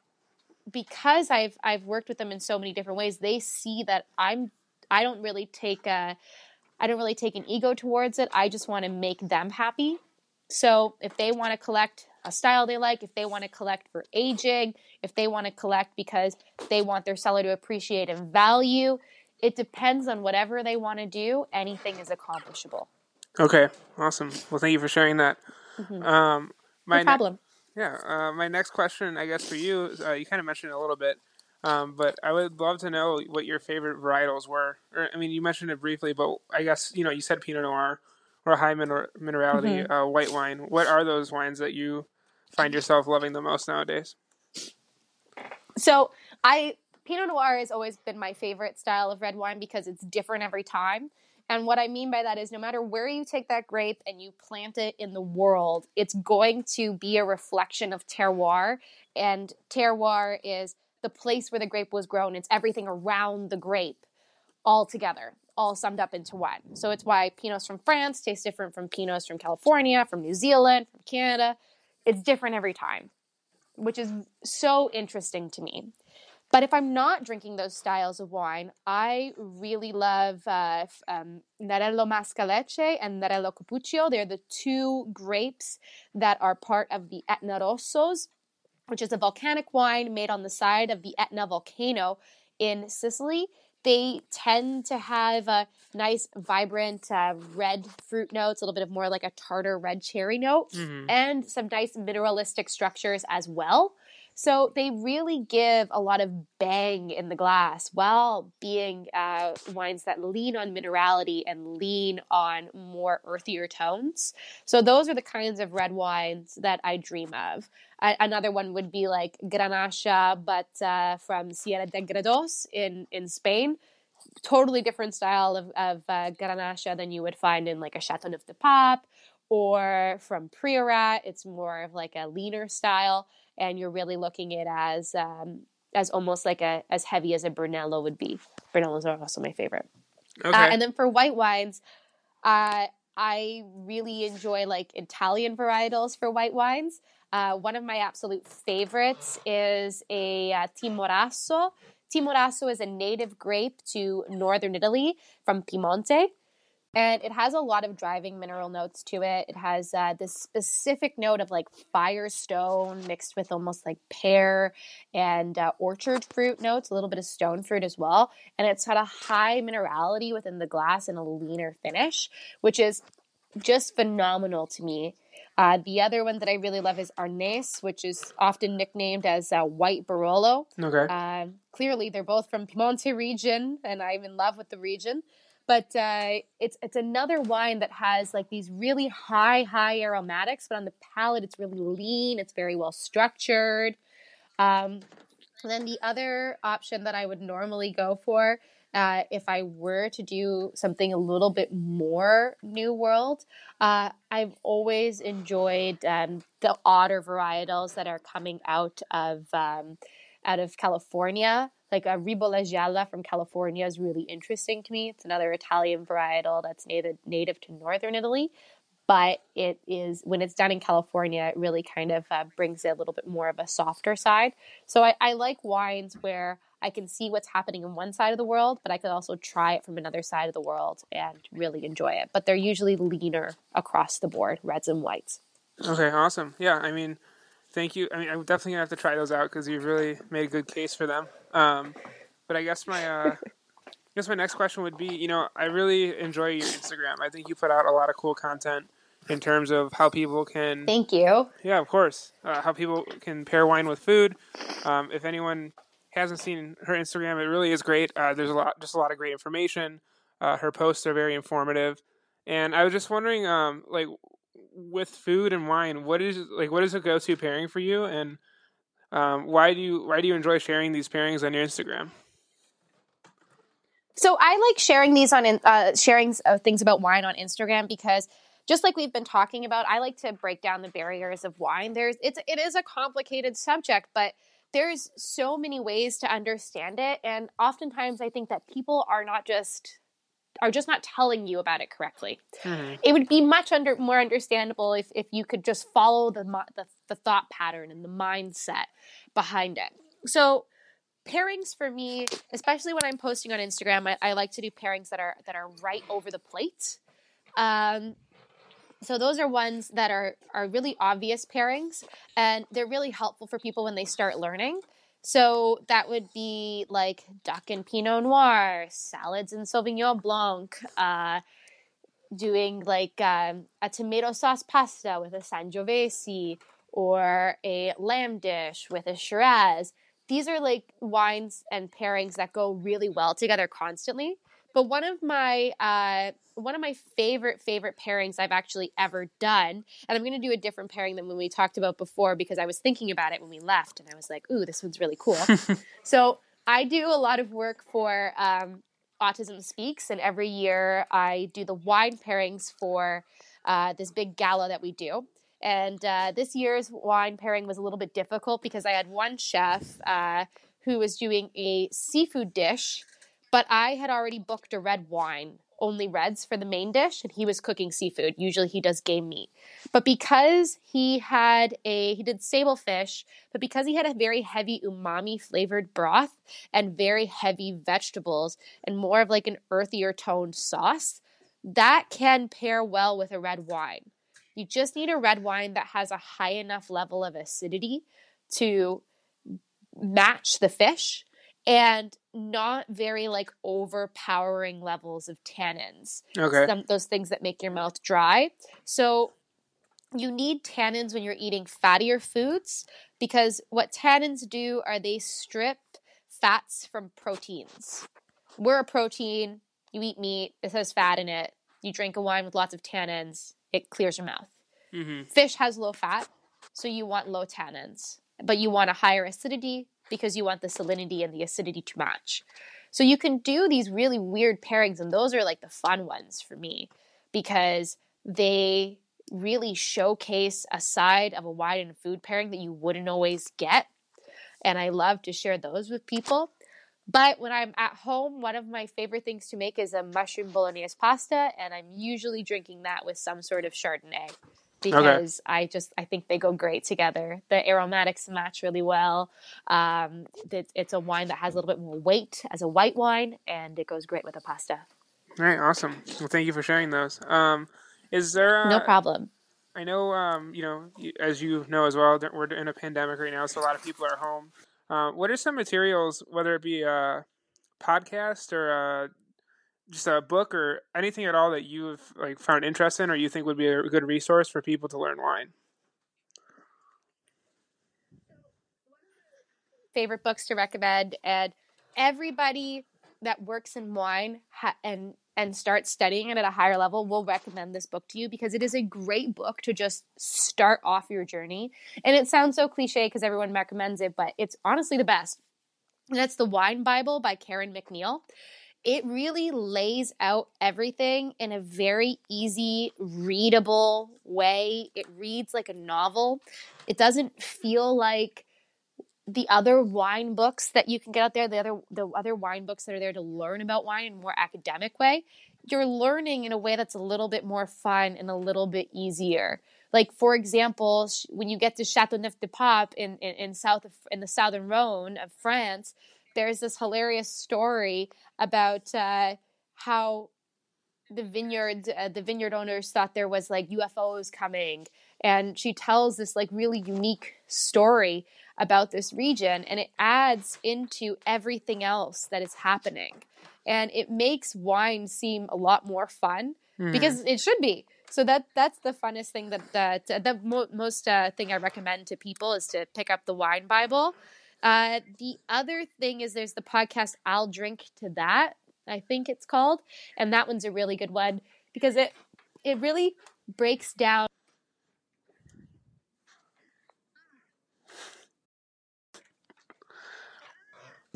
because I've I've worked with them in so many different ways, they see that I'm I don't really take a I don't really take an ego towards it. I just want to make them happy. So if they want to collect a style they like, if they want to collect for aging, if they want to collect because they want their cellar to appreciate and value, it depends on whatever they want to do. Anything is accomplishable. Okay, awesome. Well, thank you for sharing that. Um, my No ne- problem. yeah, uh, my next question, I guess, for you, uh, you kind of mentioned it a little bit, um, but I would love to know what your favorite varietals were. Or, I mean, you mentioned it briefly, but I guess you know you said Pinot Noir or high mineral- minerality uh, white wine. What are those wines that you find yourself loving the most nowadays? So I Pinot Noir has always been my favorite style of red wine because it's different every time. And what I mean by that is no matter where you take that grape and you plant it in the world, it's going to be a reflection of terroir. And terroir is the place where the grape was grown. It's everything around the grape all together, all summed up into one. So it's why Pinots from France taste different from Pinots from California, from New Zealand, from Canada. It's different every time, which is so interesting to me. But if I'm not drinking those styles of wine, I really love uh, um, Nerello Mascalese and Nerello Cappuccio. They're the two grapes that are part of the Etna Rossos, which is a volcanic wine made on the side of the Etna volcano in Sicily. They tend to have a nice, vibrant uh, red fruit notes, a little bit of more like a tartar red cherry note, and some nice mineralistic structures as well. So they really give a lot of bang in the glass while being uh, wines that lean on minerality and lean on more earthier tones. So those are the kinds of red wines that I dream of. Another one would be like Granacha, but uh, from Sierra de Gredos in, in Spain. Totally different style of, of uh, Granacha than you would find in like a Chateauneuf du Pape or from Priorat. It's more of like a leaner style, and you're really looking at it as um, as almost like a as heavy as a Brunello would be. Brunellos are also my favorite. Okay. Uh, and then for white wines, uh, I really enjoy like Italian varietals for white wines. Uh, one of my absolute favorites is a uh, Timorasso. Timorasso is a native grape to northern Italy from Piemonte. And it has a lot of driving mineral notes to it. It has uh, this specific note of like firestone mixed with almost like pear and uh, orchard fruit notes, a little bit of stone fruit as well. And it's got a high minerality within the glass and a leaner finish, which is just phenomenal to me. Uh, the other one that I really love is Arneis, which is often nicknamed as uh, White Barolo. okay. Um, clearly, they're both from Piemonte region, and I'm in love with the region. But uh, it's it's another wine that has like these really high high aromatics, but on the palate it's really lean. It's very well structured. Um, then the other option that I would normally go for, uh, if I were to do something a little bit more New World, uh, I've always enjoyed um, the odder varietals that are coming out of um, out of California. Like a Gialla from California is really interesting to me. It's another Italian varietal that's native native to northern Italy. but it is when it's done in California, it really kind of uh, brings it a little bit more of a softer side. So I, I like wines where I can see what's happening in one side of the world, but I could also try it from another side of the world and really enjoy it. But they're usually leaner across the board, reds and whites. Okay, awesome. Yeah, I mean, thank you. I mean, I'm definitely gonna have to try those out because you've really made a good case for them. Um, but I guess my uh, I guess my next question would be, you know, I really enjoy your Instagram. I think you put out a lot of cool content in terms of how people can. Thank you. Yeah, of course. Uh, how people can pair wine with food. Um, if anyone hasn't seen her Instagram, it really is great. Uh, there's a lot, just a lot of great information. Uh, her posts are very informative, and I was just wondering, um, like, with food and wine, what is like, what is a go-to pairing for you, and um, why do you why do you enjoy sharing these pairings on your Instagram? So I like sharing these on uh, sharing uh, things about wine on Instagram because just like we've been talking about, I like to break down the barriers of wine. There's it's it is a complicated subject, but there's so many ways to understand it and oftentimes I think that people are not just are just not telling you about it correctly. Mm-hmm. It would be much under more understandable if, if you could just follow the, the the thought pattern and the mindset behind it. So pairings for me, especially when I'm posting on Instagram, I, I, like to do pairings that are that are right over the plate. Um, so those are ones that are are really obvious pairings and they're really helpful for people when they start learning. So that would be like duck and pinot noir, salads and sauvignon blanc, uh, doing like um, a tomato sauce pasta with a sangiovese or a lamb dish with a shiraz. These are like wines and pairings that go really well together constantly. But one of my uh, one of my favorite favorite pairings I've actually ever done, and I'm going to do a different pairing than when we talked about before because I was thinking about it when we left, and I was like, "Ooh, this one's really cool." so I do a lot of work for um, Autism Speaks, and every year I do the wine pairings for uh, this big gala that we do. And uh, this year's wine pairing was a little bit difficult because I had one chef uh, who was doing a seafood dish but I had already booked a red wine, only reds for the main dish, and he was cooking seafood. Usually he does game meat. But because he had a, he did sable fish, but because he had a very heavy umami flavored broth and very heavy vegetables and more of like an earthier toned sauce, that can pair well with a red wine. You just need a red wine that has a high enough level of acidity to match the fish and not very like overpowering levels of tannins. Okay. Some, those things that make your mouth dry. So you need tannins when you're eating fattier foods because what tannins do are they strip fats from proteins. We're a protein, you eat meat, it has fat in it. You drink a wine with lots of tannins, it clears your mouth. Mm-hmm. Fish has low fat, so you want low tannins, but you want a higher acidity, because you want the salinity and the acidity to match. So you can do these really weird pairings, and those are like the fun ones for me because they really showcase a side of a wine and food pairing that you wouldn't always get. And I love to share those with people. But when I'm at home, one of my favorite things to make is a mushroom bolognese pasta, and I'm usually drinking that with some sort of Chardonnay because okay. I just I think they go great together. The aromatics match really well. Um, it, it's a wine that has a little bit more weight as a white wine, and it goes great with a pasta. All right, awesome. Well, thank you for sharing those. Um, is there a, no problem? I know, um, you know, as you know as well, we're in a pandemic right now, so a lot of people are home. Uh, what are some materials, whether it be a podcast or a just a book or anything at all that you've like found interest in or you think would be a good resource for people to learn wine? Favorite books to recommend and everybody that works in wine ha- and and starts studying it at a higher level will recommend this book to you because it is a great book to just start off your journey. And it sounds so cliche because everyone recommends it but it's honestly the best. And that's the wine bible by karen MacNeil it really lays out everything in a very easy, readable way. It reads like a novel. It doesn't feel like the other wine books that you can get out there, the other the other wine books that are there to learn about wine in a more academic way, you're learning in a way that's a little bit more fun and a little bit easier. Like for example, when you get to Chateauneuf du Pape in, in, in south of, in the southern Rhone of France, there's this hilarious story about uh, how the vineyard uh, the vineyard owners thought there was like UFOs coming and she tells this like really unique story about this region and it adds into everything else that is happening and it makes wine seem a lot more fun mm. because it should be so that that's the funnest thing that that the mo- most uh, thing i recommend to people is to pick up the wine bible uh, the other thing is there's the podcast i'll drink to that i think it's called and that one's a really good one because it it really breaks down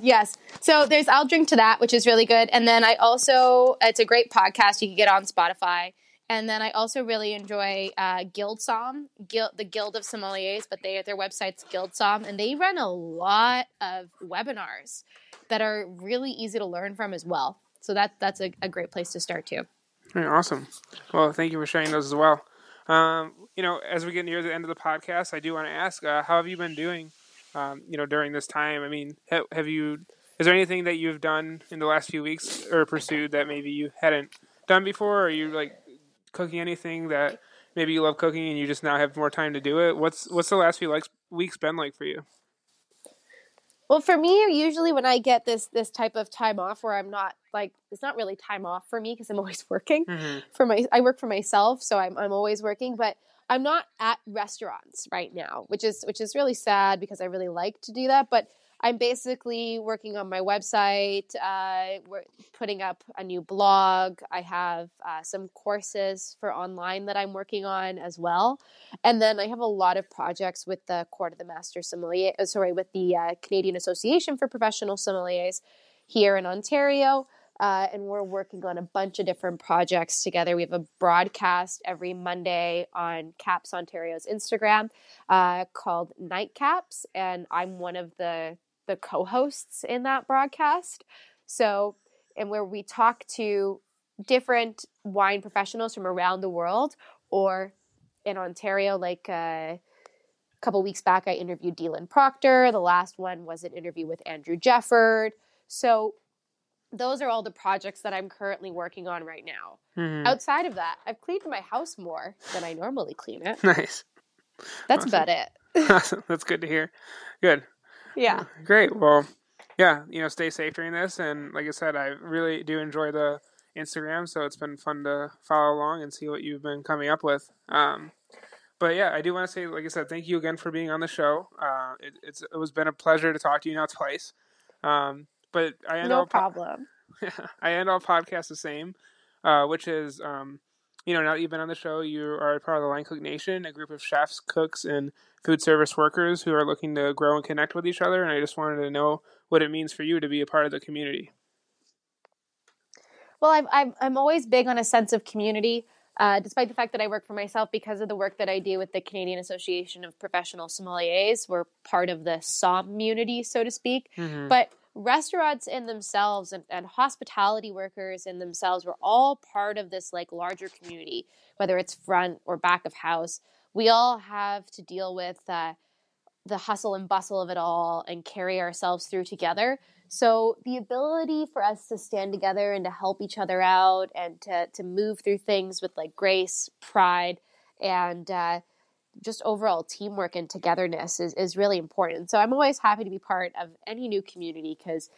Yes. So there's I'll drink to that, which is really good. And then I also it's a great podcast you can get on Spotify. And then I also really enjoy uh, GuildSomm, Guild, the Guild of Sommeliers, but they their website's GuildSomm, and they run a lot of webinars that are really easy to learn from as well. So that that's a, a great place to start too. Awesome. Well, thank you for sharing those as well. Um, you know, as we get near the end of the podcast, I do want to ask, uh, how have you been doing um, you know, during this time? I mean, ha- have you? Is there anything that you've done in the last few weeks or pursued that maybe you hadn't done before? Or are you like cooking anything that maybe you love cooking and you just now have more time to do it? What's what's the last few like weeks been like for you? Well, for me, usually when I get this this type of time off where I'm not like it's not really time off for me because I'm always working mm-hmm. for my I work for myself, so I'm I'm always working, but I'm not at restaurants right now, which is which is really sad because I really like to do that. But I'm basically working on my website. Uh, we're putting up a new blog. I have uh, some courses for online that I'm working on as well, and then I have a lot of projects with the Court of the Master Sommelier. Uh, sorry, with the uh, Canadian Association for Professional Sommeliers here in Ontario. Uh, and we're working on a bunch of different projects together. We have a broadcast every Monday on Caps Ontario's Instagram uh, called Nightcaps, and I'm one of the the co-hosts in that broadcast. So, and where we talk to different wine professionals from around the world, or in Ontario, like. Uh, a couple weeks back, I interviewed Dylan Proctor. The last one was an interview with Andrew Jefford. So those are all the projects that I'm currently working on right now. Mm-hmm. Outside of that, I've cleaned my house more than I normally clean it. Nice. That's awesome. about it. awesome. That's good to hear. Good. Yeah. Great. Well, yeah, you know, stay safe during this. And like I said, I really do enjoy the Instagram, so it's been fun to follow along and see what you've been coming up with. Um, but yeah, I do want to say, like I said, thank you again for being on the show. Uh, it, it's it was been a pleasure to talk to you now twice. Um, but I end no all problem. Po- I end all podcasts the same, uh, which is um, you know now that you've been on the show, you are part of the Line Cook Nation, a group of chefs, cooks, and food service workers who are looking to grow and connect with each other. And I just wanted to know what it means for you to be a part of the community. Well, I'm I'm, I'm always big on a sense of community. Uh, despite the fact that I work for myself, because of the work that I do with the Canadian Association of Professional Sommeliers, we're part of the SOM community, so to speak. Mm-hmm. But restaurants in themselves and, and hospitality workers in themselves were all part of this like larger community whether it's front or back of house. We all have to deal with uh, the hustle and bustle of it all and carry ourselves through together. So the ability for us to stand together and to help each other out and to, to move through things with like grace pride and uh, just overall teamwork and togetherness is, is really important. So I'm always happy to be part of any new community because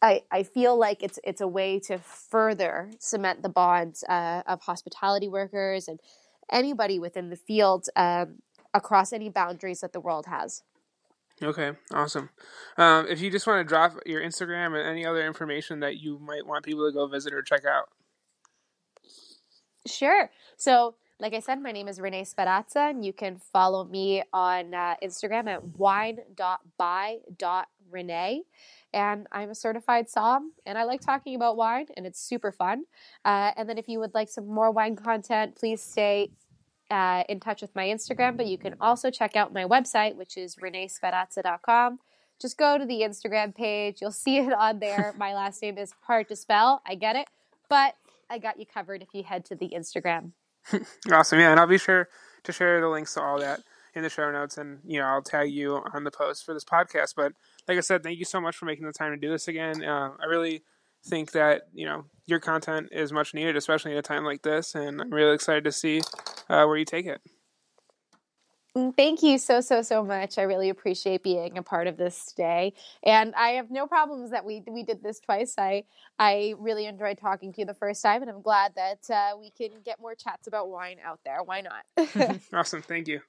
I, I feel like it's it's a way to further cement the bonds uh, of hospitality workers and anybody within the field um, across any boundaries that the world has. Okay, awesome. Um, if you just want to drop your Instagram and any other information that you might want people to go visit or check out. Sure. So like I said, my name is Renee Sperazza, and you can follow me on uh, Instagram at wine.by.renee. And I'm a certified som, and I like talking about wine, and it's super fun. Uh, and then if you would like some more wine content, please stay uh, in touch with my Instagram, but you can also check out my website, which is reneesperazza.com. just go to the Instagram page. You'll see it on there. My last name is hard to spell. I get it, but I got you covered if you head to the Instagram. awesome, yeah, and I'll be sure to share the links to all that in the show notes, and you know I'll tag you on the post for this podcast. But like I said, thank you so much for making the time to do this again. Uh, I really think that you know your content is much needed, especially at a time like this, and I'm really excited to see uh, where you take it. Mm, thank you so so so much. I really appreciate being a part of this day, and I have no problems that we we did this twice. I I really enjoyed talking to you the first time, and I'm glad that uh, we can get more chats about wine out there. Why not? awesome, thank you.